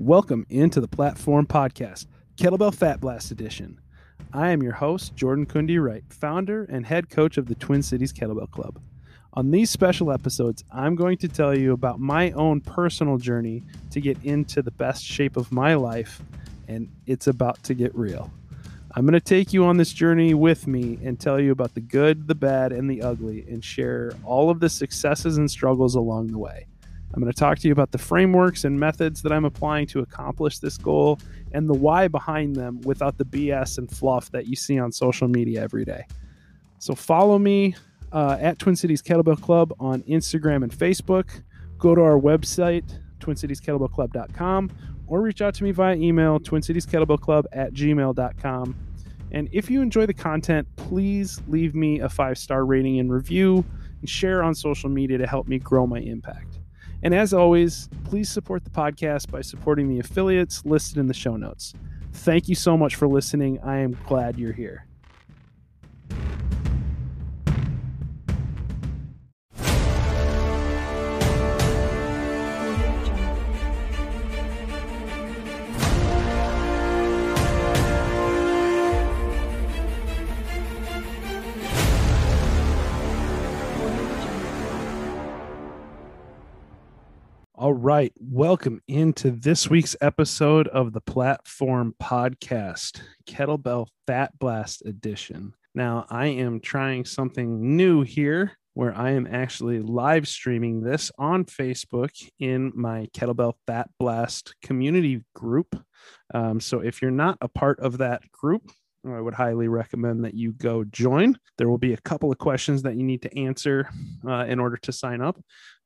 Welcome into the Platform Podcast, Kettlebell Fat Blast Edition. I am your host, Jordan Kundi Wright, founder and head coach of the Twin Cities Kettlebell Club. On these special episodes, I'm going to tell you about my own personal journey to get into the best shape of my life, and it's about to get real. I'm going to take you on this journey with me and tell you about the good, the bad, and the ugly, and share all of the successes and struggles along the way. I'm going to talk to you about the frameworks and methods that I'm applying to accomplish this goal and the why behind them without the BS and fluff that you see on social media every day. So follow me uh, at Twin Cities Kettlebell Club on Instagram and Facebook. Go to our website, twincitieskettlebellclub.com, or reach out to me via email, twincitieskettlebellclub at gmail.com. And if you enjoy the content, please leave me a five star rating and review and share on social media to help me grow my impact. And as always, please support the podcast by supporting the affiliates listed in the show notes. Thank you so much for listening. I am glad you're here. All right. Welcome into this week's episode of the Platform Podcast, Kettlebell Fat Blast Edition. Now, I am trying something new here where I am actually live streaming this on Facebook in my Kettlebell Fat Blast community group. Um, so if you're not a part of that group, I would highly recommend that you go join. There will be a couple of questions that you need to answer uh, in order to sign up.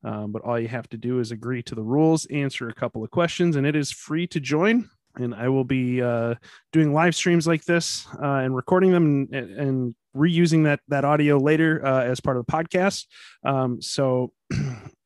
Um, but all you have to do is agree to the rules, answer a couple of questions, and it is free to join. And I will be uh, doing live streams like this uh, and recording them and, and, reusing that that audio later uh, as part of the podcast. Um, so.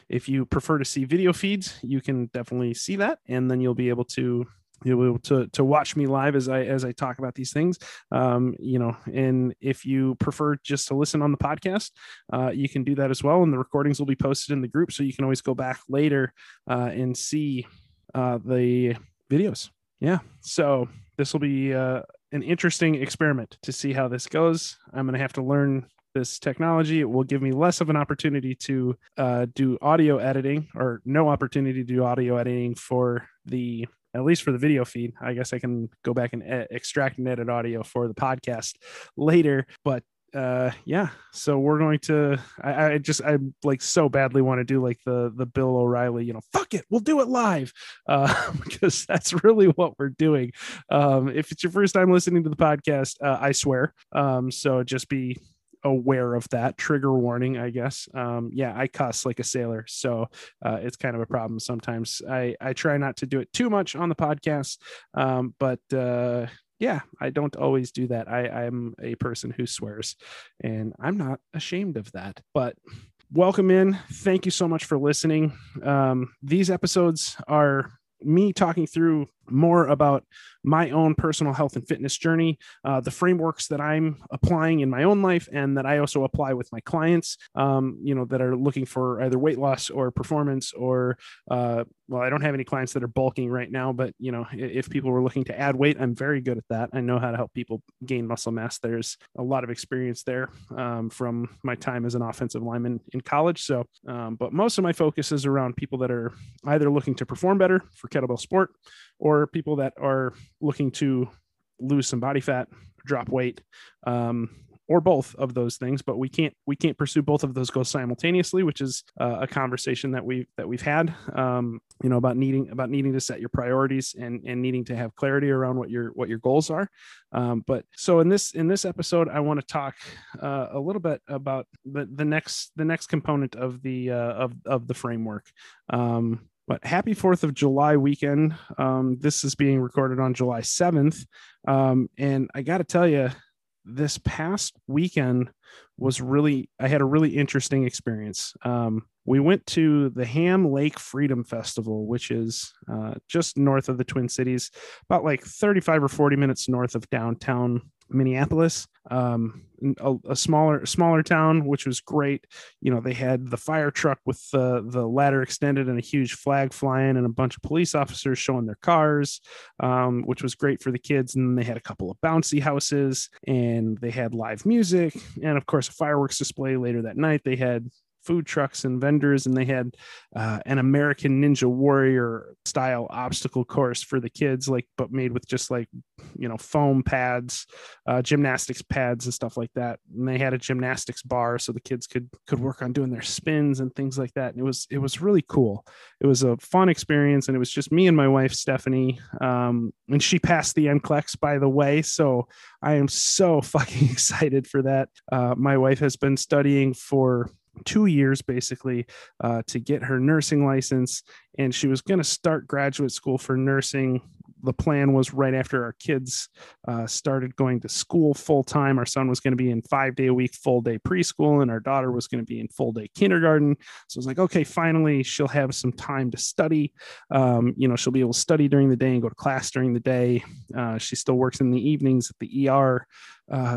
if you prefer to see video feeds, you can definitely see that, and then you'll be able to to to watch me live as I as I talk about these things. Um, you know, and if you prefer just to listen on the podcast, uh, you can do that as well. And the recordings will be posted in the group, so you can always go back later uh, and see uh, the videos. Yeah, so this will be uh, an interesting experiment to see how this goes. I'm going to have to learn this technology. It will give me less of an opportunity to uh, do audio editing or no opportunity to do audio editing for the at least for the video feed. I guess I can go back and e- extract and edit audio for the podcast later. But uh yeah so we're going to I, I just i like so badly want to do like the the bill o'reilly you know fuck it we'll do it live uh because that's really what we're doing um if it's your first time listening to the podcast uh, i swear um so just be aware of that trigger warning i guess. Um yeah i cuss like a sailor so uh, it's kind of a problem sometimes. I i try not to do it too much on the podcast um but uh yeah i don't always do that. I i'm a person who swears and i'm not ashamed of that. But welcome in. Thank you so much for listening. Um these episodes are me talking through more about my own personal health and fitness journey, uh, the frameworks that I'm applying in my own life, and that I also apply with my clients. Um, you know, that are looking for either weight loss or performance, or uh, well, I don't have any clients that are bulking right now, but you know, if people were looking to add weight, I'm very good at that. I know how to help people gain muscle mass. There's a lot of experience there um, from my time as an offensive lineman in college. So, um, but most of my focus is around people that are either looking to perform better for kettlebell sport or people that are looking to lose some body fat, drop weight, um, or both of those things. But we can't we can't pursue both of those goals simultaneously, which is uh, a conversation that we that we've had. Um, you know about needing about needing to set your priorities and and needing to have clarity around what your what your goals are. Um, but so in this in this episode, I want to talk uh, a little bit about the the next the next component of the uh, of of the framework. Um, but happy Fourth of July weekend. Um, this is being recorded on July seventh, um, and I got to tell you, this past weekend was really I had a really interesting experience. Um, we went to the Ham Lake Freedom Festival, which is uh, just north of the Twin Cities, about like 35 or 40 minutes north of downtown Minneapolis. um, a, a, smaller smaller town, which was great. You know, they had the fire truck with the the ladder extended and a huge flag flying, and a bunch of police officers showing their cars, um, which was great for the kids. And they had a couple of bouncy houses, and they had live music, and of course a fireworks display later that night. They had food trucks and vendors, and they had uh, an American Ninja Warrior style obstacle course for the kids, like but made with just like you know foam pads, uh, gymnastics pads and stuff like that. And they had a gymnastics bar so the kids could could work on doing their spins and things like that. And it was it was really cool. It was a fun experience, and it was just me and my wife Stephanie, um, and she passed the NCLEX by the way. So I am so fucking excited for that. Uh, my wife has been studying for two years basically uh, to get her nursing license and she was going to start graduate school for nursing the plan was right after our kids uh, started going to school full time. Our son was going to be in five day a week, full day preschool, and our daughter was going to be in full day kindergarten. So I was like, okay, finally, she'll have some time to study. Um, you know, she'll be able to study during the day and go to class during the day. Uh, she still works in the evenings at the ER.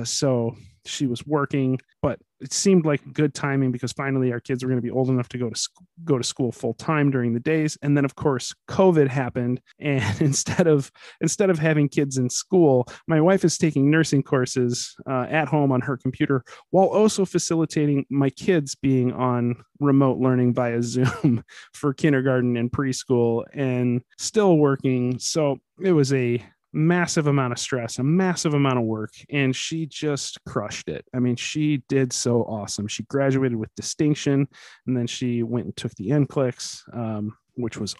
So she was working, but it seemed like good timing because finally our kids were going to be old enough to go to sc- go to school full time during the days. And then of course COVID happened, and instead of instead of having kids in school, my wife is taking nursing courses uh, at home on her computer while also facilitating my kids being on remote learning via Zoom for kindergarten and preschool, and still working. So it was a massive amount of stress, a massive amount of work, and she just crushed it. I mean, she did so awesome. She graduated with distinction, and then she went and took the NCLEX, um, which was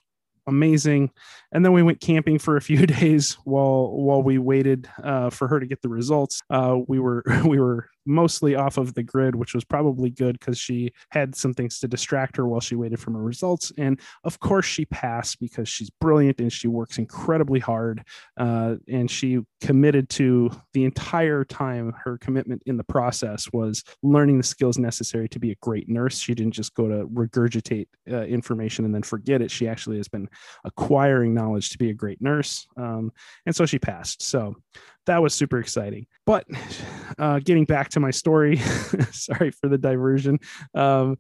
amazing. And then we went camping for a few days while while we waited uh, for her to get the results. Uh, we were we were mostly off of the grid, which was probably good because she had some things to distract her while she waited for her results. And of course, she passed because she's brilliant and she works incredibly hard. Uh, and she committed to the entire time. Her commitment in the process was learning the skills necessary to be a great nurse. She didn't just go to regurgitate uh, information and then forget it. She actually has been acquiring knowledge to be a great nurse. Um, and so she passed. So that was super exciting. But uh, getting back to my story, sorry for the diversion. Um,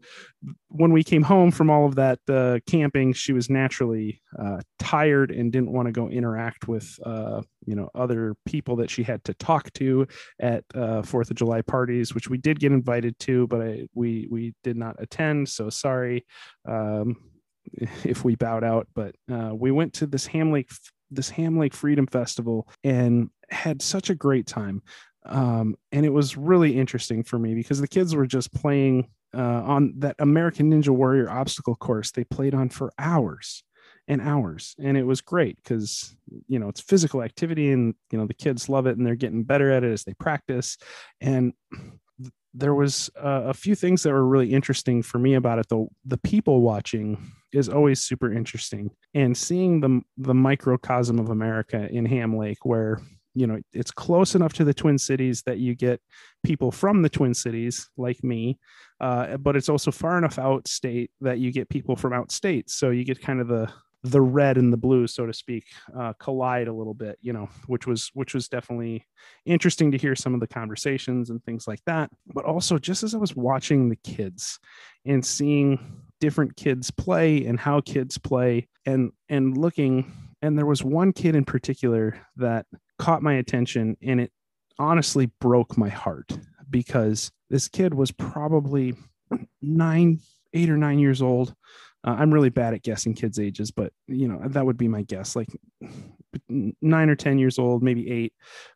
when we came home from all of that uh, camping, she was naturally uh, tired and didn't want to go interact with uh, you know other people that she had to talk to at uh, Fourth of July parties, which we did get invited to, but I, we we did not attend. So sorry. Um, if we bowed out, but uh, we went to this Ham Lake this Ham Lake Freedom Festival and had such a great time. Um, and it was really interesting for me because the kids were just playing uh, on that American Ninja Warrior obstacle course. They played on for hours and hours, and it was great because you know it's physical activity, and you know the kids love it, and they're getting better at it as they practice. And there was uh, a few things that were really interesting for me about it. The the people watching is always super interesting, and seeing the the microcosm of America in Ham Lake, where you know it's close enough to the twin cities that you get people from the twin cities like me uh, but it's also far enough out state that you get people from out state so you get kind of the the red and the blue so to speak uh, collide a little bit you know which was which was definitely interesting to hear some of the conversations and things like that. But also just as i was watching the kids and seeing different kids play and how kids play and and looking and there was one kid in particular that caught my attention and it honestly broke my heart because this kid was probably nine eight or nine years old. Uh, I'm really bad at guessing kids' ages, but you know that would be my guess, like nine or ten years old, maybe eight.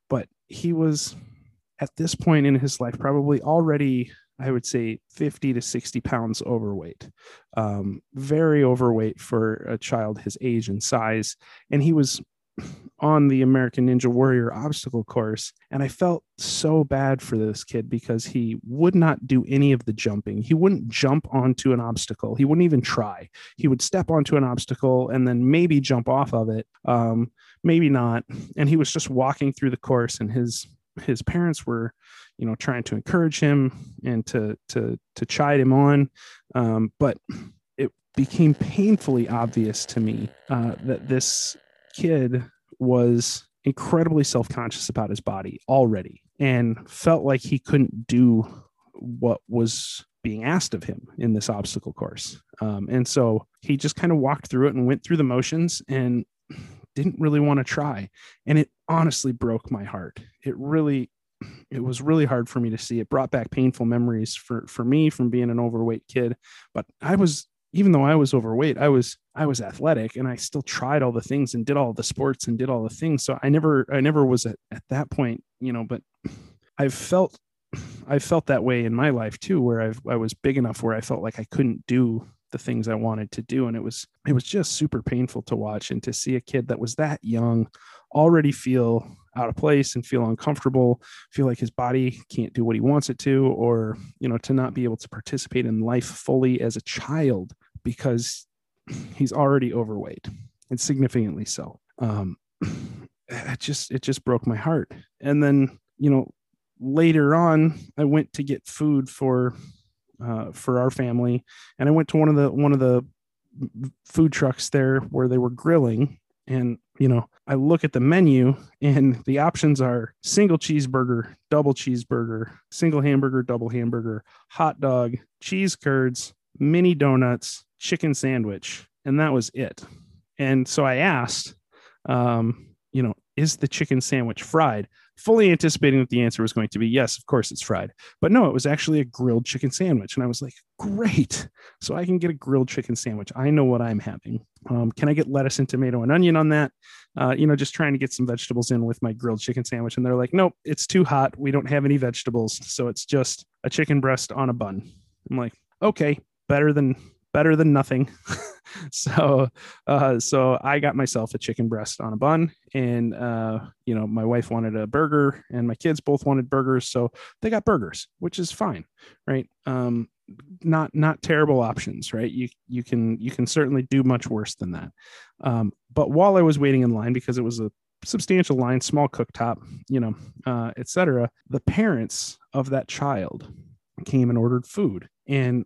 But he was at this point in his life probably already, I would say, 50 to 60 pounds overweight, um, very overweight for a child his age and size, and he was on the American Ninja Warrior obstacle course. And I felt so bad for this kid because he would not do any of the jumping. He wouldn't jump onto an obstacle. He wouldn't even try. He would step onto an obstacle and then maybe jump off of it, um, maybe not. And he was just walking through the course, and his his parents were, you know, trying to encourage him and to to to chide him on, um, but it became painfully obvious to me uh, that this kid was incredibly self-conscious about his body already and felt like he couldn't do what was being asked of him in this obstacle course. Um, and so he just kind of walked through it and went through the motions and didn't really want to try. And it honestly broke my heart. It really, it was really hard for me to see. It brought back painful memories for, for me from being an overweight kid. But I was, even though I was overweight, I was, I was athletic and I still tried all the things and did all the sports and did all the things. So I never, I never was at, at that point, you know, but I've felt I felt that way in my life too, where I've, I was big enough where I felt like I couldn't do the things I wanted to do. And it was, it was just super painful to watch and to see a kid that was that young already feel out of place and feel uncomfortable, feel like his body can't do what he wants it to, or, you know, to not be able to participate in life fully as a child because he's already overweight and significantly so. Um, it just, it just broke my heart. And then, you know, later on, I went to get food for uh, for our family, and I went to one of the one of the food trucks there where they were grilling, and you know I look at the menu, and the options are single cheeseburger, double cheeseburger, single hamburger, double hamburger, hot dog, cheese curds, mini donuts, chicken sandwich, and that was it. And so I asked, um, you know, is the chicken sandwich fried? fully anticipating that the answer was going to be yes, of course it's fried. But no, it was actually a grilled chicken sandwich. And I was like, great. So I can get a grilled chicken sandwich. I know what I'm having. Um, can I get lettuce and tomato and onion on that? Uh, you know, just trying to get some vegetables in with my grilled chicken sandwich. And they're like, nope, it's too hot. We don't have any vegetables. So it's just a chicken breast on a bun. I'm like, okay, better than better than nothing. so uh, so I got myself a chicken breast on a bun, and uh, you know my wife wanted a burger, and my kids both wanted burgers, so they got burgers, which is fine, right? Um, not not terrible options, right? You you can you can certainly do much worse than that. Um, but while I was waiting in line because it was a substantial line, small cooktop, you know, uh, etc. The parents of that child came and ordered food, and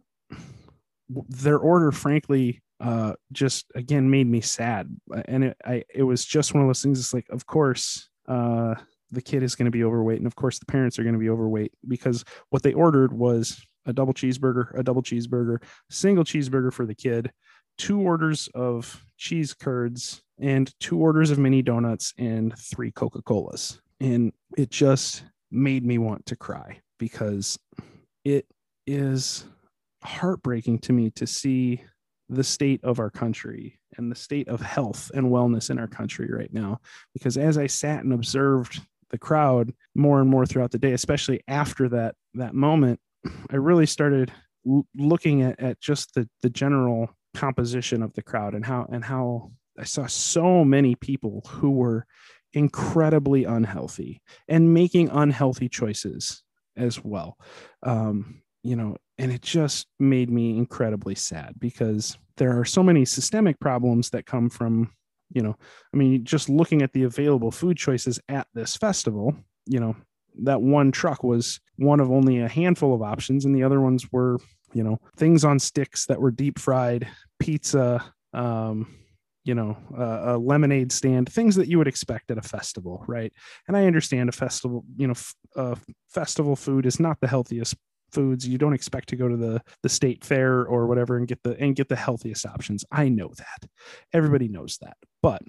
their order, frankly, uh, just again made me sad. And it, I, it was just one of those things. It's like, of course, uh, the kid is going to be overweight, and of course, the parents are going to be overweight because what they ordered was a double cheeseburger, a double cheeseburger, single cheeseburger for the kid, two orders of cheese curds, and two orders of mini donuts, and three Coca Colas. And it just made me want to cry because it is heartbreaking to me to see the state of our country and the state of health and wellness in our country right now. Because as I sat and observed the crowd more and more throughout the day, especially after that that moment, I really started l- looking at, at just the the general composition of the crowd and how and how I saw so many people who were incredibly unhealthy and making unhealthy choices as well. Um, you know, and it just made me incredibly sad because there are so many systemic problems that come from you know i mean just looking at the available food choices at this festival you know that one truck was one of only a handful of options and the other ones were you know things on sticks that were deep fried pizza um you know uh, a lemonade stand things that you would expect at a festival right? And i understand a festival you know f- uh, festival food is not the healthiest foods you don't expect to go to the the state fair or whatever and get the and get the healthiest options. I know that. Everybody knows that. But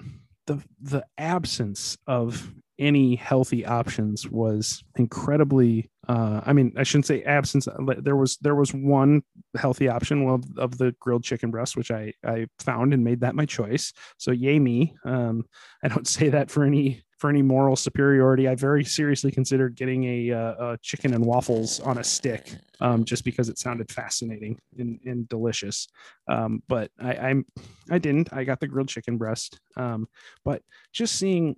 the the absence of any healthy options was incredibly uh, i mean i shouldn't say absence there was there was one healthy option of, of the grilled chicken breast which i i found and made that my choice. So yay me. Um, i don't say that for any for any moral superiority. I very seriously considered getting a, uh, a chicken and waffles on a stick um, just because it sounded fascinating and, and delicious. Um, but I, I'm I didn't. I got the grilled chicken breast. Um, but just seeing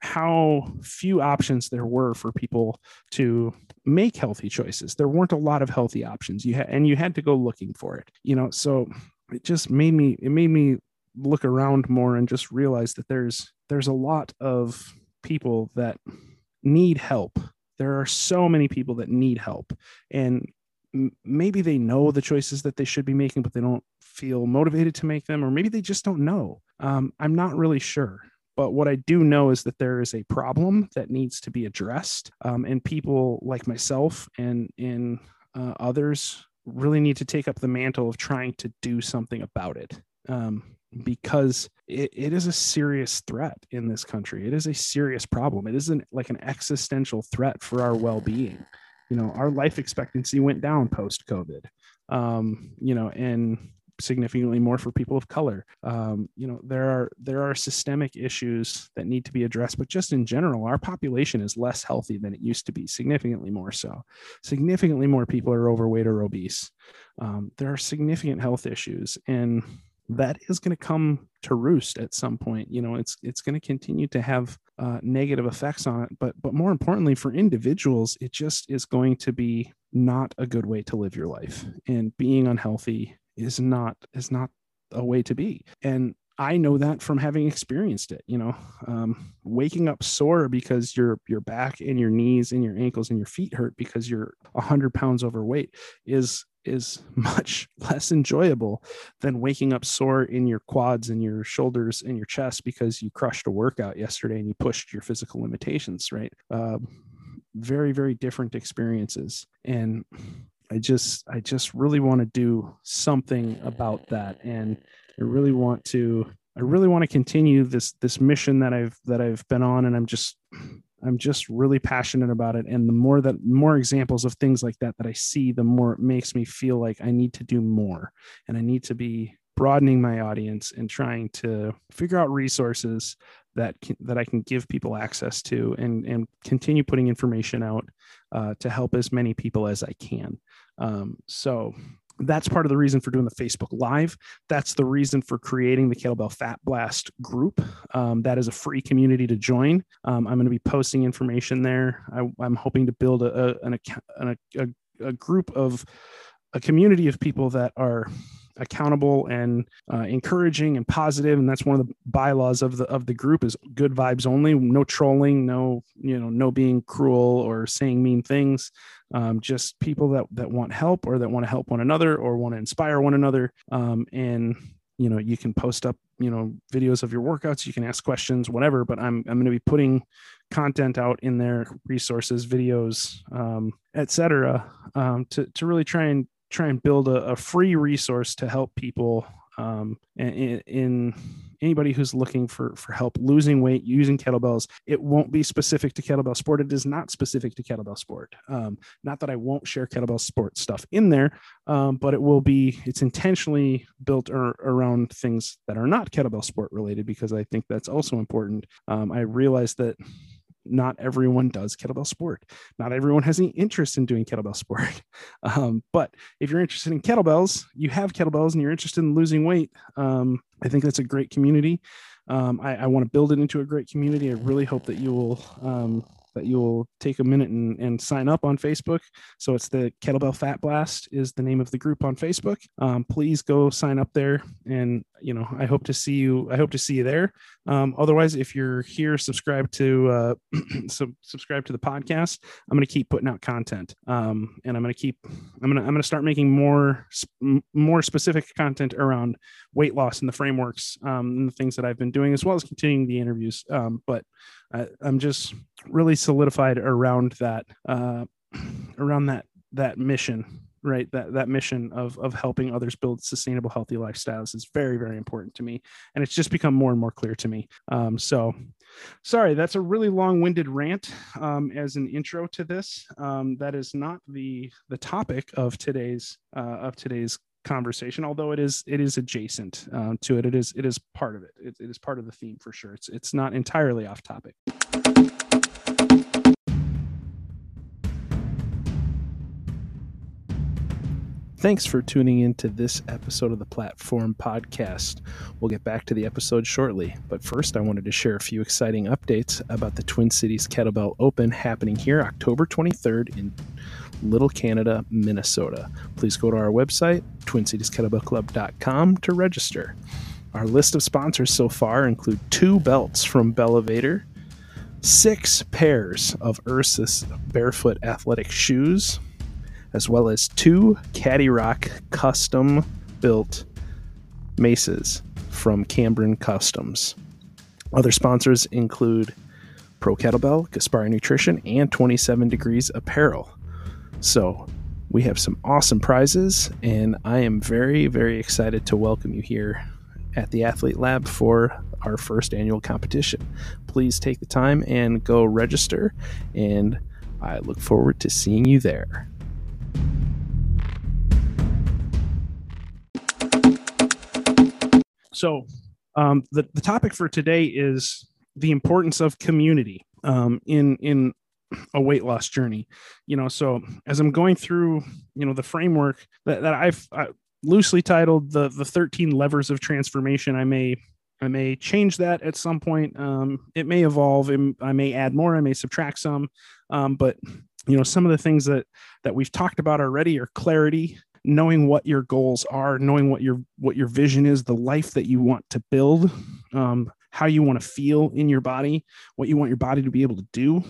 how few options there were for people to make healthy choices. There weren't a lot of healthy options. You had and you had to go looking for it. You know, so it just made me it made me look around more and just realize that there's there's a lot of people that need help. There are so many people that need help. And maybe they know the choices that they should be making, but they don't feel motivated to make them, or maybe they just don't know. Um, I'm not really sure. but what I do know is that there is a problem that needs to be addressed, um, and people like myself and and uh, others really need to take up the mantle of trying to do something about it. Um, because it, it is a serious threat in this country. It is a serious problem. It isn't like an existential threat for our well-being. You know, our life expectancy went down post COVID. Um, you know, and significantly more for people of color. Um, you know, there are there are systemic issues that need to be addressed, but just in general, our population is less healthy than it used to be, significantly more so. Significantly more people are overweight or obese. Um, there are significant health issues, and that is going to come to roost at some point. You know, it's it's going to continue to have uh, negative effects on it, but but more importantly, for individuals, it just is going to be not a good way to live your life. And being unhealthy is not is not a way to be. And I know that from having experienced it. You know, um, waking up sore because your your back and your knees and your ankles and your feet hurt because you're hundred pounds overweight is is much less enjoyable than waking up sore in your quads and your shoulders and your chest because you crushed a workout yesterday and you pushed your physical limitations. Right. Uh, very very different experiences and I just I just really want to do something about that and I really want to I really want to continue this this mission that I've that I've been on and I'm just I'm just really passionate about it and the more that more examples of things like that that I see the more it makes me feel like I need to do more and I need to be broadening my audience and trying to figure out resources that can, that I can give people access to and and continue putting information out uh, to help as many people as I can. Um, so that's part of the reason for doing the Facebook Live. That's the reason for creating the Kettlebell Fat Blast group. Um, that is a free community to join. Um, I'm going to be posting information there. I, am hoping to build a, a, an, a, a, a group of a community of people that are accountable and uh, encouraging and positive and that's one of the bylaws of the of the group is good vibes only no trolling no you know no being cruel or saying mean things. Um, just people that that want help or that want to help one another or want to inspire one another. Um, and you know you can post up you know videos of your workouts you can ask questions whatever but i'm i'm going to be putting content out in there resources videos um, etc um, to, to really try and try and build a, a free resource to help people um, in, in, anybody who's looking for for help losing weight using kettlebells. It won't be specific to kettlebell sport. It is not specific to kettlebell sport. Um, not that i won't share kettlebell sport stuff in there um, but it will be it's intentionally built ar- around things that are not kettlebell sport related because i think that's also important. Um, i realize that not everyone does kettlebell sport. Not everyone has any interest in doing kettlebell sport. Um, but if you're interested in kettlebells, you have kettlebells and you're interested in losing weight, um, I think that's a great community. Um, I, I want to build it into a great community. I really hope that you will um, that you'll take a minute and, and sign up on Facebook. So it's the Kettlebell Fat Blast is the name of the group on Facebook. Um, please go sign up there, and you know I hope to see you. I hope to see you there. Um, otherwise, if you're here, subscribe to uh, subscribe to the podcast. I'm going to keep putting out content, um, and I'm going to keep. I'm going to I'm going to start making more more specific content around weight loss and the frameworks um, and the things that I've been doing, as well as continuing the interviews. Um, but I, I'm just really solidified around that uh, around that that mission right? That that mission of of helping others build sustainable healthy lifestyles is very very important to me and it's just become more and more clear to me. Um, so sorry that's a really long-winded rant um, as an intro to this. Um, that is not the the topic of today's uh, of today's conversation although it is it is adjacent uh, to it. It is it is part of it. it it is part of the theme for sure. It's it's not entirely off topic Thanks for tuning in to this episode of the Platform Podcast. We'll get back to the episode shortly, but first, I wanted to share a few exciting updates about the Twin Cities Kettlebell Open happening here October 23rd in Little Canada, Minnesota. Please go to our website, twincitieskettlebellclub.com, to register. Our list of sponsors so far include two belts from Bellevator, six pairs of Ursus barefoot athletic shoes, as well as two Caddy Rock custom built maces from Cambron Customs. Other sponsors include Pro Kettlebell, Gaspari Nutrition, and 27 Degrees Apparel. So we have some awesome prizes, and I am very, very excited to welcome you here at the Athlete Lab for our first annual competition. Please take the time and go register, and I look forward to seeing you there. So, um, the, the topic for today is the importance of community um, in in a weight loss journey. You know, so as I'm going through, you know, the framework that, that I've I loosely titled the the 13 levers of transformation, I may I may change that at some point. Um, it may evolve. I may add more. I may subtract some. Um, but you know, some of the things that that we've talked about already are clarity, knowing what your goals are, knowing what your what your vision is, the life that you want to build, um, how you want to feel in your body, what you want your body to be able to do,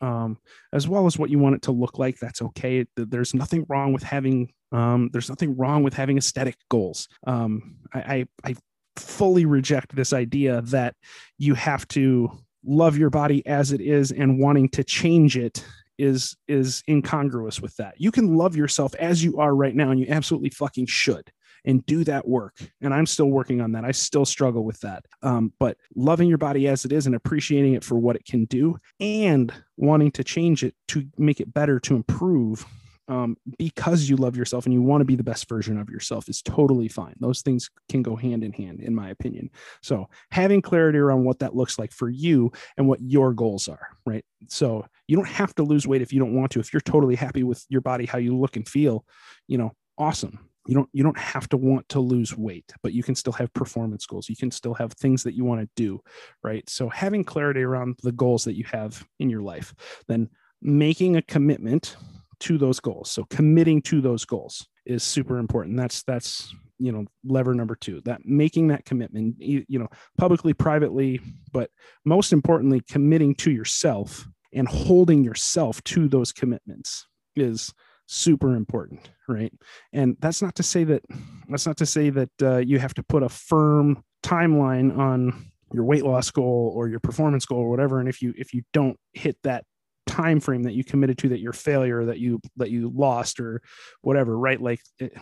um, as well as what you want it to look like. That's okay. There's nothing wrong with having. Um, there's nothing wrong with having aesthetic goals. Um, I, I, I fully reject this idea that you have to love your body as it is and wanting to change it is is incongruous with that. You can love yourself as you are right now, and you absolutely fucking should and do that work. And I'm still working on that. I still struggle with that. Um, but loving your body as it is and appreciating it for what it can do and wanting to change it to make it better, to improve um, because you love yourself and you want to be the best version of yourself is totally fine. Those things can go hand in hand, in my opinion. So, having clarity around what that looks like for you and what your goals are, right? So, you don't have to lose weight if you don't want to. If you're totally happy with your body, how you look and feel, you know, awesome you don't you don't have to want to lose weight but you can still have performance goals you can still have things that you want to do right so having clarity around the goals that you have in your life then making a commitment to those goals. So committing to those goals is super important. That's that's you know lever number 2 that making that commitment you, you know publicly privately but most importantly committing to yourself and holding yourself to those commitments is super important right? And that's not to say that that's not to say that uh, you have to put a firm timeline on your weight loss goal or your performance goal or whatever. And if you if you don't hit that time frame that you committed to that your failure that you that you lost or whatever right? Like it,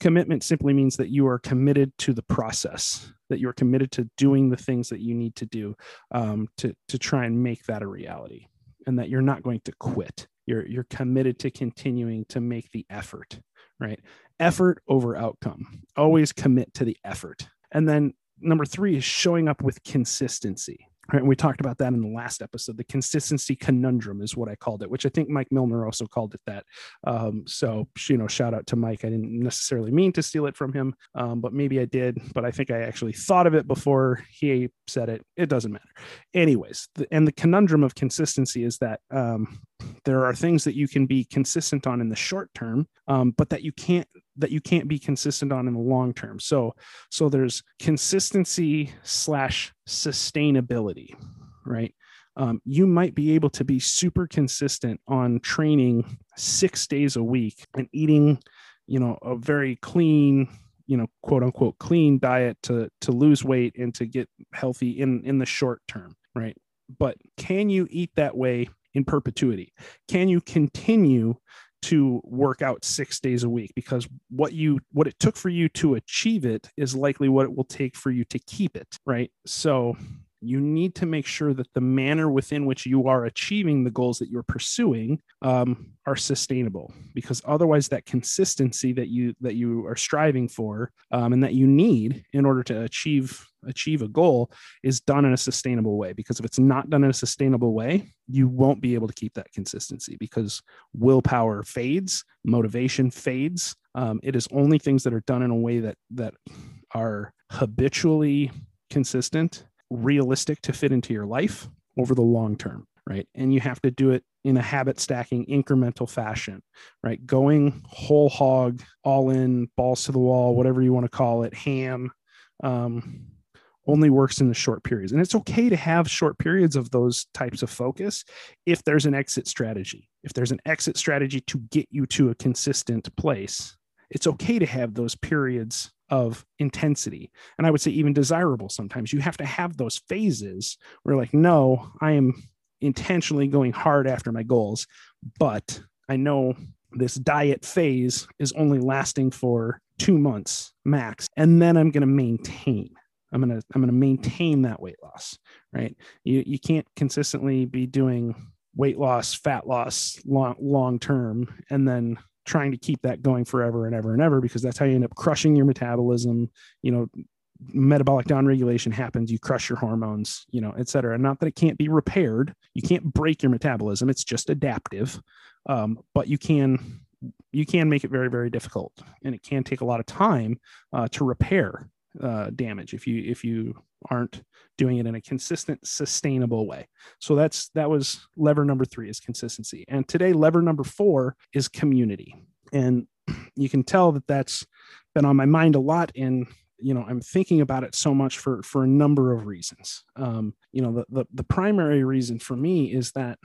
commitment simply means that you are committed to the process that you're committed to doing the things that you need to do um, to to try and make that a reality and that you're not going to quit. You're you're committed to continuing to make the effort right? Effort over outcome. Always commit to the effort. And then number three is showing up with consistency Right, and we talked about that in the last episode. The consistency conundrum is what I called it, which I think Mike Milner also called it that. Um, so, you know, shout out to Mike. I didn't necessarily mean to steal it from him, um, but maybe I did. But I think I actually thought of it before he said it. It doesn't matter. Anyways, the, and the conundrum of consistency is that um, there are things that you can be consistent on in the short term, um, but that you can't that you can't be consistent on in the long term. So so there's consistency slash sustainability, right? Um, you might be able to be super consistent on training six days a week and eating, you know, a very clean, you know, quote unquote clean diet to to lose weight and to get healthy in in the short term, right? But can you eat that way in perpetuity? Can you continue to work out six days a week because what you what it took for you to achieve it is likely what it will take for you to keep it right? So you need to make sure that the manner within which you are achieving the goals that you're pursuing um, are sustainable. Because otherwise that consistency that you that you are striving for um, and that you need in order to achieve achieve a goal is done in a sustainable way. Because if it's not done in a sustainable way you won't be able to keep that consistency. Because willpower fades motivation fades. Um, it is only things that are done in a way that that are habitually consistent realistic to fit into your life over the long term, right? And you have to do it in a habit stacking incremental fashion, right? Going whole hog, all in, balls to the wall, whatever you want to call it, ham, um, only works in the short periods. And it's okay to have short periods of those types of focus if there's an exit strategy. If there's an exit strategy to get you to a consistent place, it's okay to have those periods of intensity. And i would say even desirable sometimes. You have to have those phases where like no i am intentionally going hard after my goals but i know this diet phase is only lasting for two months max and then i'm going to maintain. I'm going to i'm going to maintain that weight loss right? You you can't consistently be doing weight loss fat loss long long term and then trying to keep that going forever and ever and ever because that's how you end up crushing your metabolism. You know metabolic downregulation happens you crush your hormones you know et cetera. And not that it can't be repaired you can't break your metabolism it's just adaptive um, but you can you can make it very very difficult and it can take a lot of time uh, to repair uh, damage if you if you aren't doing it in a consistent sustainable way. So that's that was lever number three is consistency. And today lever number four is community. And you can tell that that's been on my mind a lot. And you know i'm thinking about it so much for for a number of reasons. Um you know the the, the primary reason for me is that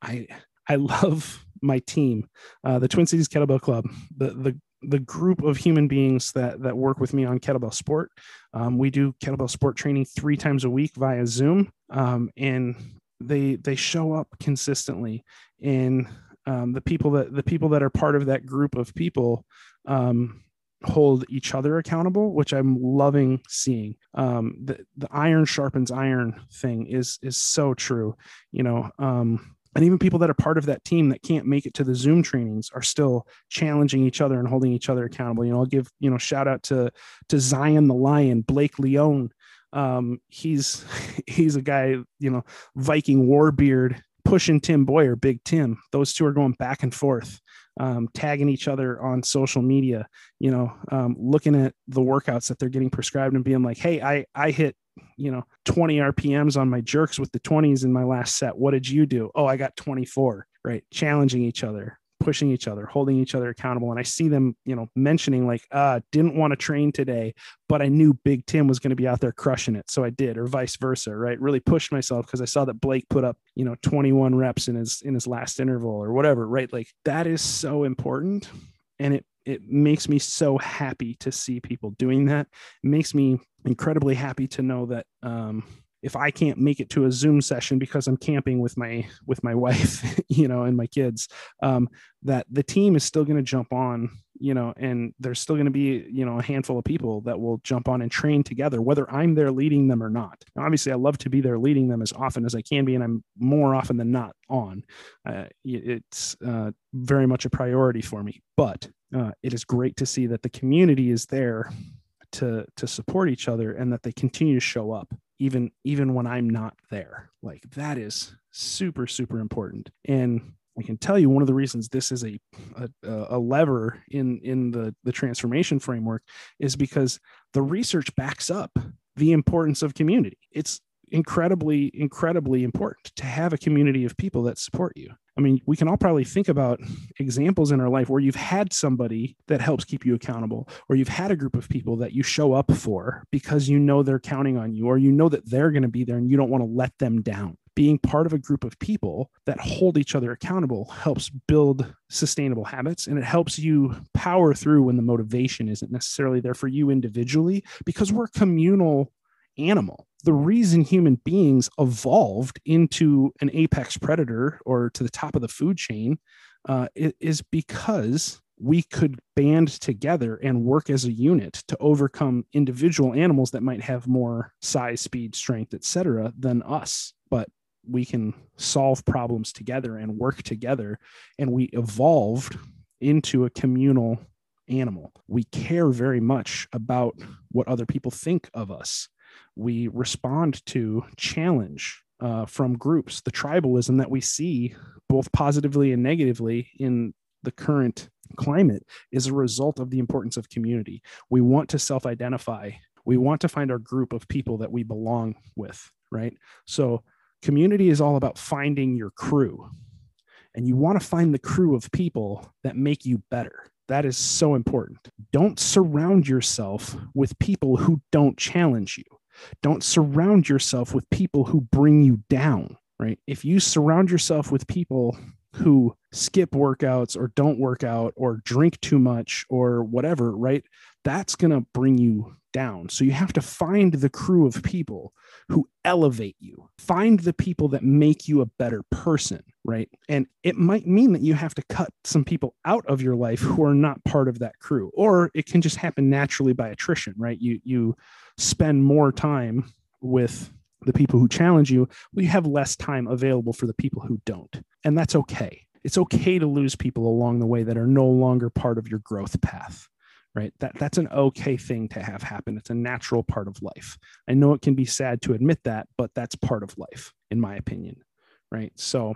i i love my team. Uh the twin cities kettlebell club the the the group of human beings that that work with me on kettlebell sport. Um, we do kettlebell sport training three times a week via zoom um, and they they show up consistently and um, the people that the people that are part of that group of people um, hold each other accountable which i'm loving seeing. Um, the, the iron sharpens iron thing is is so true you know um, and even people that are part of that team that can't make it to the zoom trainings are still challenging each other and holding each other accountable. You know i'll give you know shout out to to zion the lion blake leone. Um he's he's a guy you know viking warbeard pushing tim boyer big tim. Those two are going back and forth um, tagging each other on social media you know um, looking at the workouts that they're getting prescribed and being like hey i i hit you know 20 rpms on my jerks with the 20s in my last set. What did you do? Oh i got 24 right? Challenging each other pushing each other holding each other accountable. And i see them you know mentioning like uh didn't want to train today but i knew big tim was going to be out there crushing it. So i did or vice versa right? Really pushed myself because i saw that blake put up you know 21 reps in his in his last interval or whatever right? Like that is so important. And it it makes me so happy to see people doing that. It makes me incredibly happy to know that um, if I can't make it to a Zoom session because I'm camping with my with my wife, you know, and my kids, um, that the team is still going to jump on, you know, and there's still going to be, you know, a handful of people that will jump on and train together, whether I'm there leading them or not. Now, obviously, I love to be there leading them as often as I can be, and I'm more often than not on. Uh, it's uh, very much a priority for me, but uh, it is great to see that the community is there to to support each other and that they continue to show up even even when i'm not there like that is super super important and I can tell you one of the reasons this is a, a, a lever in in the the transformation framework is because the research backs up the importance of community. It's incredibly incredibly important to have a community of people that support you I mean, we can all probably think about examples in our life where you've had somebody that helps keep you accountable, or you've had a group of people that you show up for because you know they're counting on you, or you know that they're going to be there and you don't want to let them down. Being part of a group of people that hold each other accountable helps build sustainable habits and it helps you power through when the motivation isn't necessarily there for you individually because we're communal animal. The reason human beings evolved into an apex predator or to the top of the food chain uh, is because we could band together and work as a unit to overcome individual animals that might have more size, speed, strength, etc., than us. We can solve problems together and work together, and we evolved into a communal animal. We care very much about what other people think of us we respond to challenge uh, from groups, the tribalism that we see both positively and negatively in the current climate is a result of the importance of community. We want to self identify, we want to find our group of people that we belong with, right? So, community is all about finding your crew. And you want to find the crew of people that make you better. That is so important. Don't surround yourself with people who don't challenge you. Don't surround yourself with people who bring you down, right? If you surround yourself with people who skip workouts or don't work out or drink too much or whatever, right? That's going to bring you down. So you have to find the crew of people who elevate you. Find the people that make you a better person, right? And it might mean that you have to cut some people out of your life who are not part of that crew, or it can just happen naturally by attrition, right? You you spend more time with the people who challenge you, well, you have less time available for the people who don't. And that's okay. It's okay to lose people along the way that are no longer part of your growth path right? That that's an okay thing to have happen. It's a natural part of life. I know it can be sad to admit that but that's part of life in my opinion right? So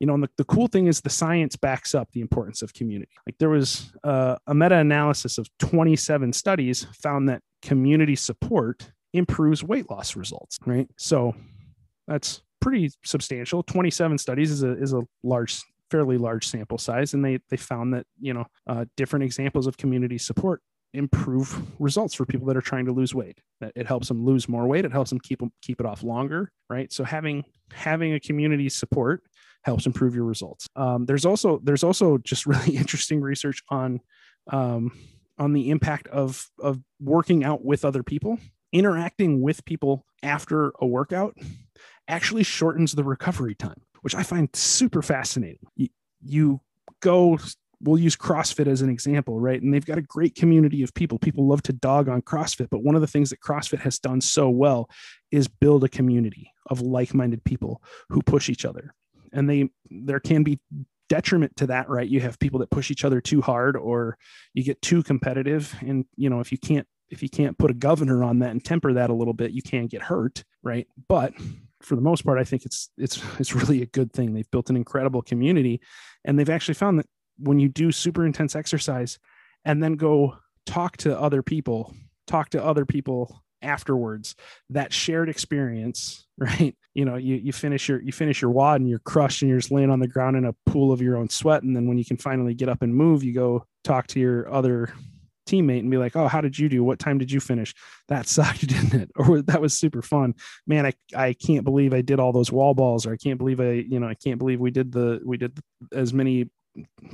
you know the, the cool thing is the science backs up the importance of community. Like there was uh, a meta-analysis of 27 studies found that community support improves weight loss results right? So that's pretty substantial. 27 studies is a, is a large fairly large sample size, and they they found that you know uh, different examples of community support improve results for people that are trying to lose weight. That it helps them lose more weight. It helps them keep them keep it off longer, right? So having having a community support helps improve your results. Um, there's also there's also just really interesting research on um, on the impact of of working out with other people, interacting with people after a workout actually shortens the recovery time which I find super fascinating. You, you go we'll use CrossFit as an example, right? And they've got a great community of people. People love to dog on CrossFit, but one of the things that CrossFit has done so well is build a community of like-minded people who push each other. And they there can be detriment to that, right? You have people that push each other too hard or you get too competitive and you know, if you can't if you can't put a governor on that and temper that a little bit, you can get hurt, right? But for the most part, I think it's it's it's really a good thing. They've built an incredible community, and they've actually found that when you do super intense exercise and then go talk to other people, talk to other people afterwards, that shared experience, right? You know, you you finish your you finish your WOD and you're crushed and you're just laying on the ground in a pool of your own sweat, and then when you can finally get up and move, you go talk to your other teammate and be like, "Oh, how did you do? What time did you finish? That sucked, didn't it? Or that was super fun. Man, I I can't believe I did all those wall balls, or I can't believe I you know I can't believe we did the we did as many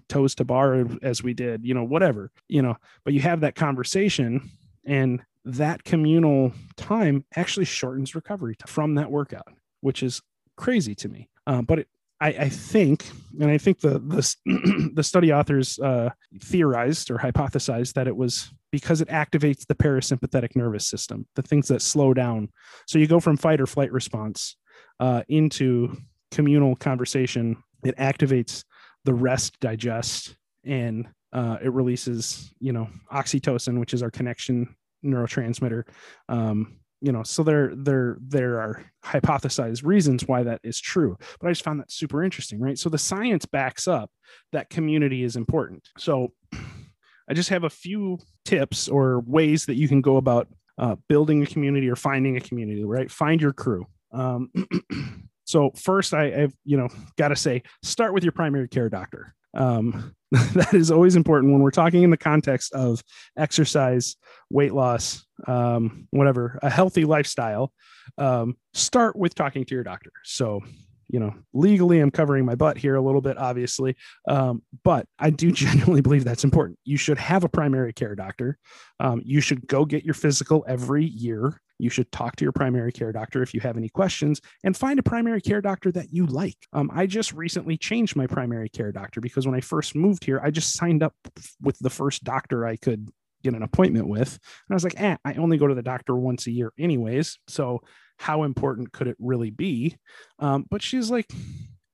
toes to bar as we did. You know, whatever. You know, but you have that conversation and that communal time actually shortens recovery from that workout, which is crazy to me. Uh, but it, I, I, think, and I think the the, the study authors uh, theorized or hypothesized that it was because it activates the parasympathetic nervous system, the things that slow down. So you go from fight or flight response uh, into communal conversation. It activates the rest, digest, and uh, it releases, you know, oxytocin, which is our connection neurotransmitter. Um, you know so there there there are hypothesized reasons why that is true but i just found that super interesting right? So the science backs up that community is important. So i just have a few tips or ways that you can go about uh, building a community or finding a community right? Find your crew. Um, so first I, i've you know got to say start with your primary care doctor um, that is always important when we're talking in the context of exercise, weight loss, um, whatever, a healthy lifestyle. Um, start with talking to your doctor. So, you know, legally, I'm covering my butt here a little bit, obviously, um, but I do genuinely believe that's important. You should have a primary care doctor. Um, you should go get your physical every year you should talk to your primary care doctor if you have any questions and find a primary care doctor that you like. Um, I just recently changed my primary care doctor because when I first moved here, I just signed up with the first doctor I could get an appointment with. And I was like, eh, I only go to the doctor once a year, anyways. So how important could it really be? Um, but she's like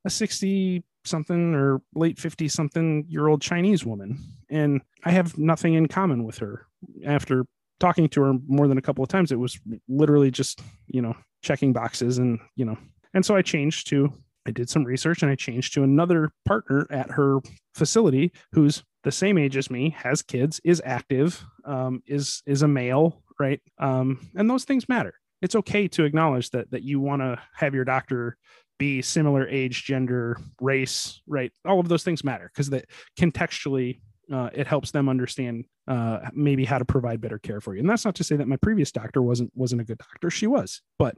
a 60 something or late 50 something year old Chinese woman. And I have nothing in common with her after talking to her more than a couple of times, it was literally just, you know, checking boxes and, you know, and so I changed to, I did some research and I changed to another partner at her facility who's the same age as me, has kids, is active, um, is, is a male, right? Um, and those things matter. It's okay to acknowledge that, that you want to have your doctor be similar age, gender, race, right? All of those things matter because that contextually uh, it helps them understand uh, maybe how to provide better care for you. And that's not to say that my previous doctor wasn't wasn't a good doctor. She was, but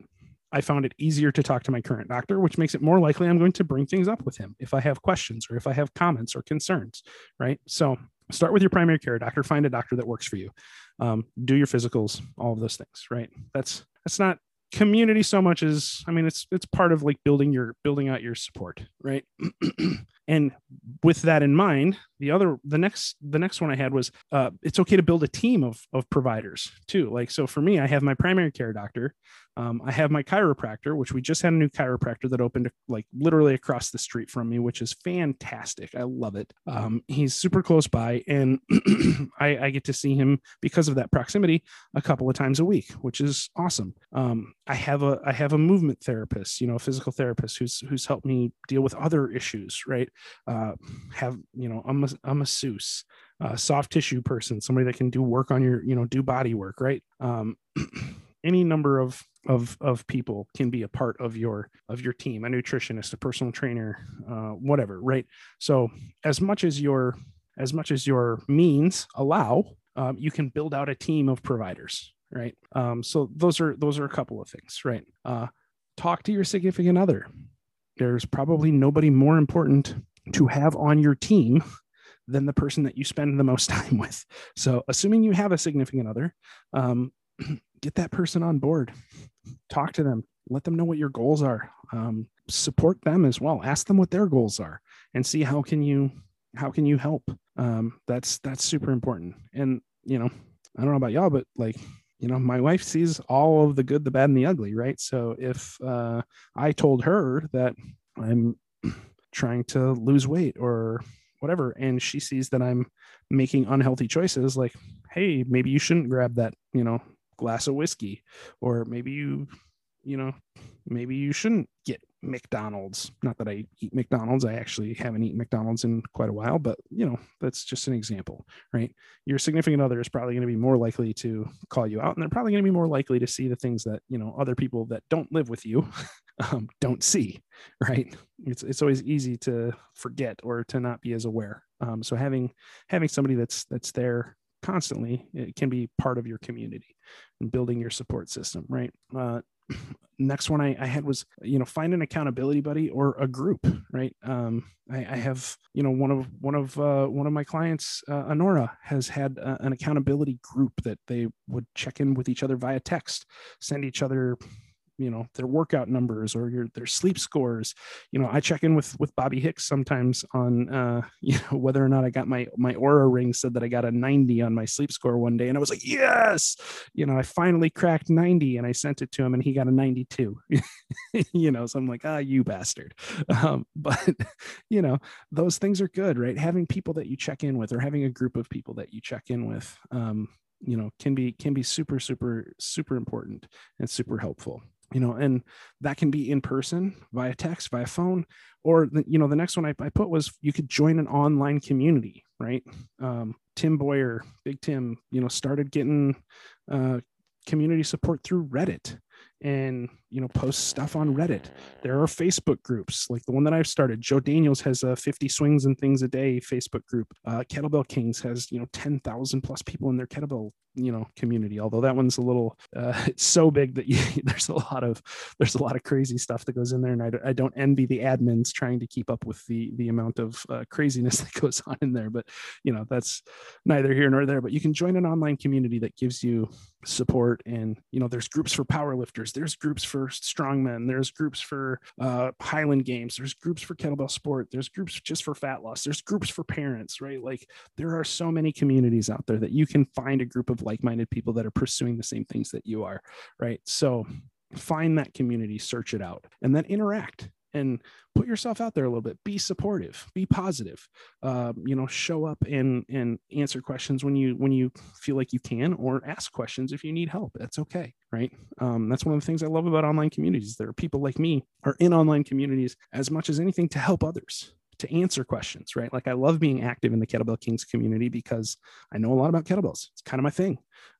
I found it easier to talk to my current doctor, which makes it more likely I'm going to bring things up with him if I have questions or if I have comments or concerns, right? So start with your primary care doctor, find a doctor that works for you. Um, do your physicals, all of those things, right? That's that's not community so much as i mean it's it's part of like building your building out your support right and with that in mind the other the next the next one i had was uh, it's okay to build a team of of providers too like so for me i have my primary care doctor um, I have my chiropractor, which we just had a new chiropractor that opened like literally across the street from me, which is fantastic. I love it. Um, he's super close by, and I, I, get to see him because of that proximity a couple of times a week, which is awesome. Um, I have a I have a movement therapist, you know, a physical therapist who's who's helped me deal with other issues. Right? Uh, have you know I'm a, a masseuse. A soft tissue person, somebody that can do work on your, you know, do body work, right? Um, any number of of of people can be a part of your of your team a nutritionist a personal trainer uh, whatever right so as much as your as much as your means allow um, you can build out a team of providers right um, so those are those are a couple of things right uh, talk to your significant other there's probably nobody more important to have on your team than the person that you spend the most time with. So assuming you have a significant other um, get that person on board. Talk to them. Let them know what your goals are. Um, support them as well. Ask them what their goals are and see how can you how can you help. Um, that's that's super important. And you know i don't know about y'all but like you know my wife sees all of the good the bad and the ugly right? So if uh, i told her that i'm trying to lose weight or whatever and she sees that i'm making unhealthy choices like hey maybe you shouldn't grab that you know glass of whiskey or maybe you you know maybe you shouldn't get McDonald's. Not that I eat McDonald's. I actually haven't eaten McDonald's in quite a while, but you know, that's just an example, right? Your significant other is probably going to be more likely to call you out and they're probably going to be more likely to see the things that, you know, other people that don't live with you um, don't see, right? It's, it's always easy to forget or to not be as aware. Um, so having, having somebody that's, that's there constantly it can be part of your community and building your support system right uh, next one I, I, had was you know find an accountability buddy or a group right um, I, I, have you know one of one of uh, one of my clients uh, Honora has had an accountability group that they would check in with each other via text send each other you know their workout numbers or your their sleep scores. You know i check in with with bobby hicks sometimes on uh you know whether or not i got my my Oura ring said that i got a 90 on my sleep score one day and i was like yes! You know i finally cracked 90 and i sent it to him and he got a 92 you know so i'm like ah you bastard. Um, but you know those things are good right? Having people that you check in with or having a group of people that you check in with um, you know can be can be super super super important and super helpful you know and that can be in person via text via phone or the, you know the next one I, I, put was you could join an online community right? Um, tim boyer big tim you know started getting uh, community support through reddit and you know post stuff on reddit. There are facebook groups like the one that i've started. Joe daniels has a 50 swings and things a day facebook group. Uh, kettlebell kings has you know 10000 plus people in their kettlebell you know community although that one's a little uh, it's so big that you, there's a lot of there's a lot of crazy stuff that goes in there and I, I don't envy the admins trying to keep up with the the amount of uh, craziness that goes on in there but you know that's neither here nor there but you can join an online community that gives you support and you know there's groups for power lifters there's groups for strongmen there's groups for uh, highland games there's groups for kettlebell sport there's groups just for fat loss there's groups for parents right? Like there are so many communities out there that you can find a group of like-minded people that are pursuing the same things that you are right? So find that community search it out and then interact and put yourself out there a little bit. Be supportive be positive. Uh, you know show up and and answer questions when you when you feel like you can or ask questions if you need help. That's okay right? Um, that's one of the things i love about online communities. There are people like me are in online communities as much as anything to help others to answer questions, right? Like I love being active in the Kettlebell Kings community because I know a lot about kettlebells. It's kind of my thing.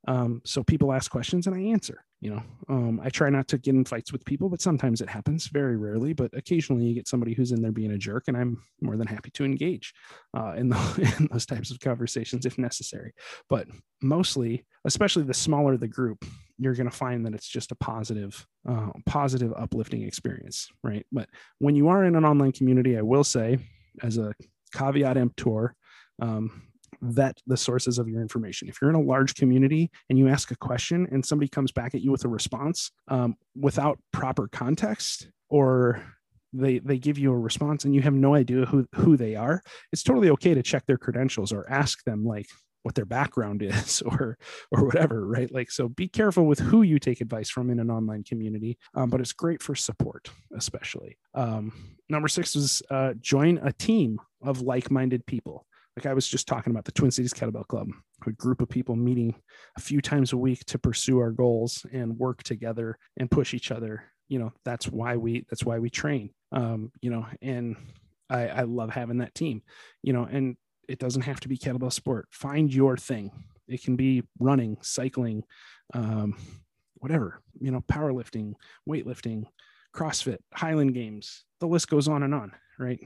Um, so people ask questions and I answer. You know, um, I try not to get in fights with people, but sometimes it happens. Very rarely, but occasionally you get somebody who's in there being a jerk, and I'm more than happy to engage uh, in, the, in those types of conversations if necessary. But mostly, especially the smaller the group, you're going to find that it's just a positive, uh, positive, uplifting experience, right? But when you are in an online community, I will say, as a caveat emptor, um, vet the sources of your information. If you're in a large community and you ask a question and somebody comes back at you with a response um, without proper context or they they give you a response and you have no idea who who they are it's totally okay to check their credentials or ask them like what their background is or or whatever right? Like so be careful with who you take advice from in an online community um, but it's great for support especially. Um, number six is uh, join a team of like-minded people. Like i was just talking about the twin cities kettlebell club a group of people meeting a few times a week to pursue our goals and work together and push each other. You know that's why we that's why we train. Um, you know and I, I love having that team you know and it doesn't have to be kettlebell sport. Find your thing. It can be running, cycling, um, whatever, you know, powerlifting, weightlifting, CrossFit, Highland Games. The list goes on and on, right?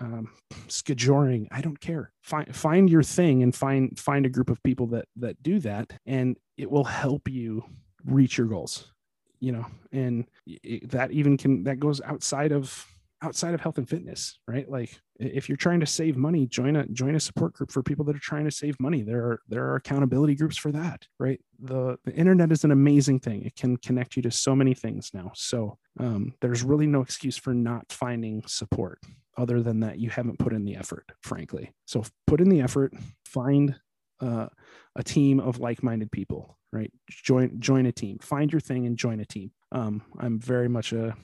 Um, skijoring, I don't care. Find find your thing and find find a group of people that that do that, and it will help you reach your goals. You know, and it, that even can that goes outside of outside of health and fitness, right? Like if you're trying to save money, join a join a support group for people that are trying to save money. There are there are accountability groups for that, right? The the internet is an amazing thing. It can connect you to so many things now. So um, there's really no excuse for not finding support other than that you haven't put in the effort, frankly. So put in the effort, find uh, a team of like-minded people, right? Join join a team, find your thing and join a team. Um, I'm very much a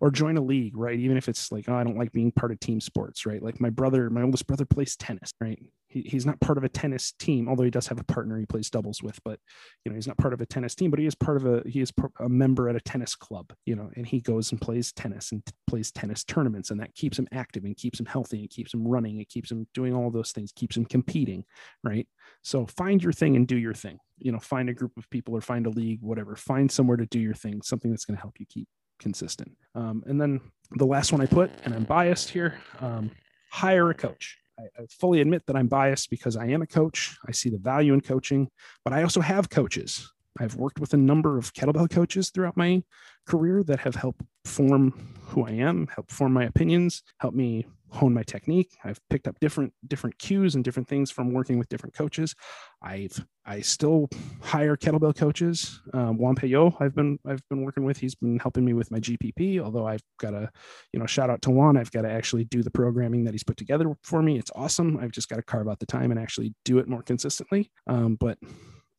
or join a league, right? Even if it's like, oh, I don't like being part of team sports, right? Like my brother, my oldest brother plays tennis, right? He, he's not part of a tennis team, although he does have a partner he plays doubles with, but you know, he's not part of a tennis team, but he is part of a, he is a member at a tennis club, you know, and he goes and plays tennis and t- plays tennis tournaments and that keeps him active and keeps him healthy and keeps him running. It keeps him doing all those things, keeps him competing, right? So find your thing and do your thing, you know, find a group of people or find a league, whatever, find somewhere to do your thing, something that's going to help you keep consistent. Um, and then the last one I put, and I'm biased here, um, hire a coach. I, I, fully admit that I'm biased because I am a coach. I see the value in coaching, but I also have coaches. I've worked with a number of kettlebell coaches throughout my career that have helped form who I am, help form my opinions, help me hone my technique. I've picked up different different cues and different things from working with different coaches. I've I still hire kettlebell coaches. Um, Juan Peyo, I've been I've been working with. He's been helping me with my GPP. Although I've got to, you know, shout out to Juan. I've got to actually do the programming that he's put together for me. It's awesome. I've just got to carve out the time and actually do it more consistently. Um, but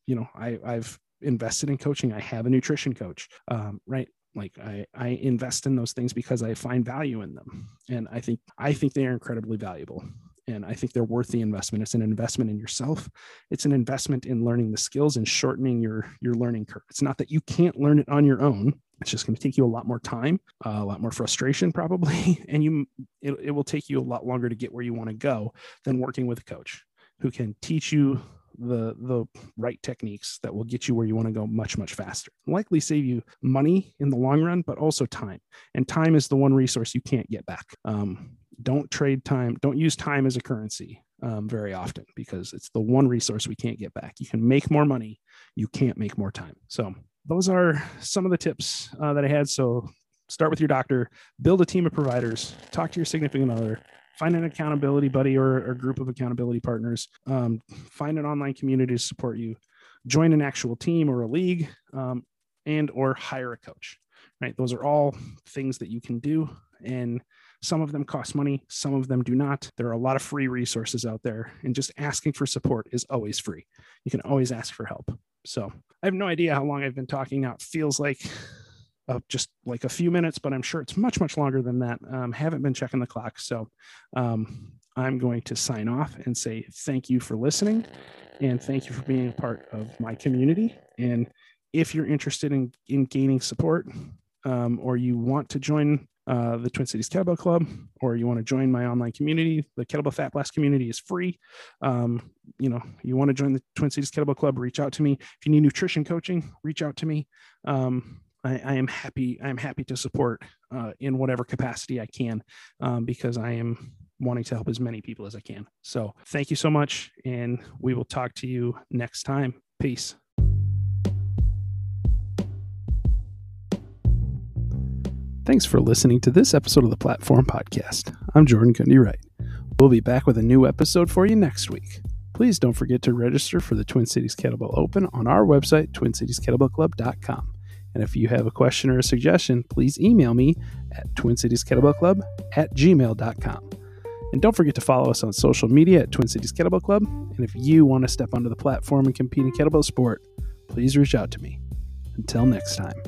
you know, I, I've invested in coaching. I have a nutrition coach, um, right? like I, I invest in those things because i find value in them. And i think i think they are incredibly valuable. And i think they're worth the investment. It's an investment in yourself. It's an investment in learning the skills and shortening your your learning curve. It's not that you can't learn it on your own. It's just going to take you a lot more time uh, a lot more frustration probably. And you it, it will take you a lot longer to get where you want to go than working with a coach who can teach you the the right techniques that will get you where you want to go much much faster. Likely save you money in the long run but also time. And time is the one resource you can't get back. Um, don't trade time don't use time as a currency um, very often because it's the one resource we can't get back. You can make more money you can't make more time. So those are some of the tips uh, that i had. So start with your doctor build a team of providers talk to your significant other find an accountability buddy or a group of accountability partners um, find an online community to support you join an actual team or a league um, and or hire a coach right? Those are all things that you can do and some of them cost money some of them do not. There are a lot of free resources out there and just asking for support is always free. You can always ask for help. So i have no idea how long i've been talking now it feels like uh, just like a few minutes, but I'm sure it's much, much longer than that. Um, haven't been checking the clock. So um, I'm going to sign off and say thank you for listening and thank you for being a part of my community. And if you're interested in, in gaining support um, or you want to join uh, the Twin Cities Kettlebell Club, or you want to join my online community, the Kettlebell Fat Blast community is free. Um, you know, you want to join the Twin Cities Kettlebell Club, reach out to me. If you need nutrition coaching, reach out to me. Um, I, I, am happy. I am happy to support uh, in whatever capacity I can, um, because I am wanting to help as many people as I can. So thank you so much, and we will talk to you next time. Peace. Thanks for listening to this episode of the Platform Podcast. I'm Jordan Cundy Wright. We'll be back with a new episode for you next week. Please don't forget to register for the Twin Cities Kettlebell Open on our website, twincitieskettlebellclub.com. And if you have a question or a suggestion, please email me at twincitieskettlebellclub at gmail.com. And don't forget to follow us on social media at Twin Cities Kettlebell Club. And if you want to step onto the platform and compete in kettlebell sport, please reach out to me. Until next time.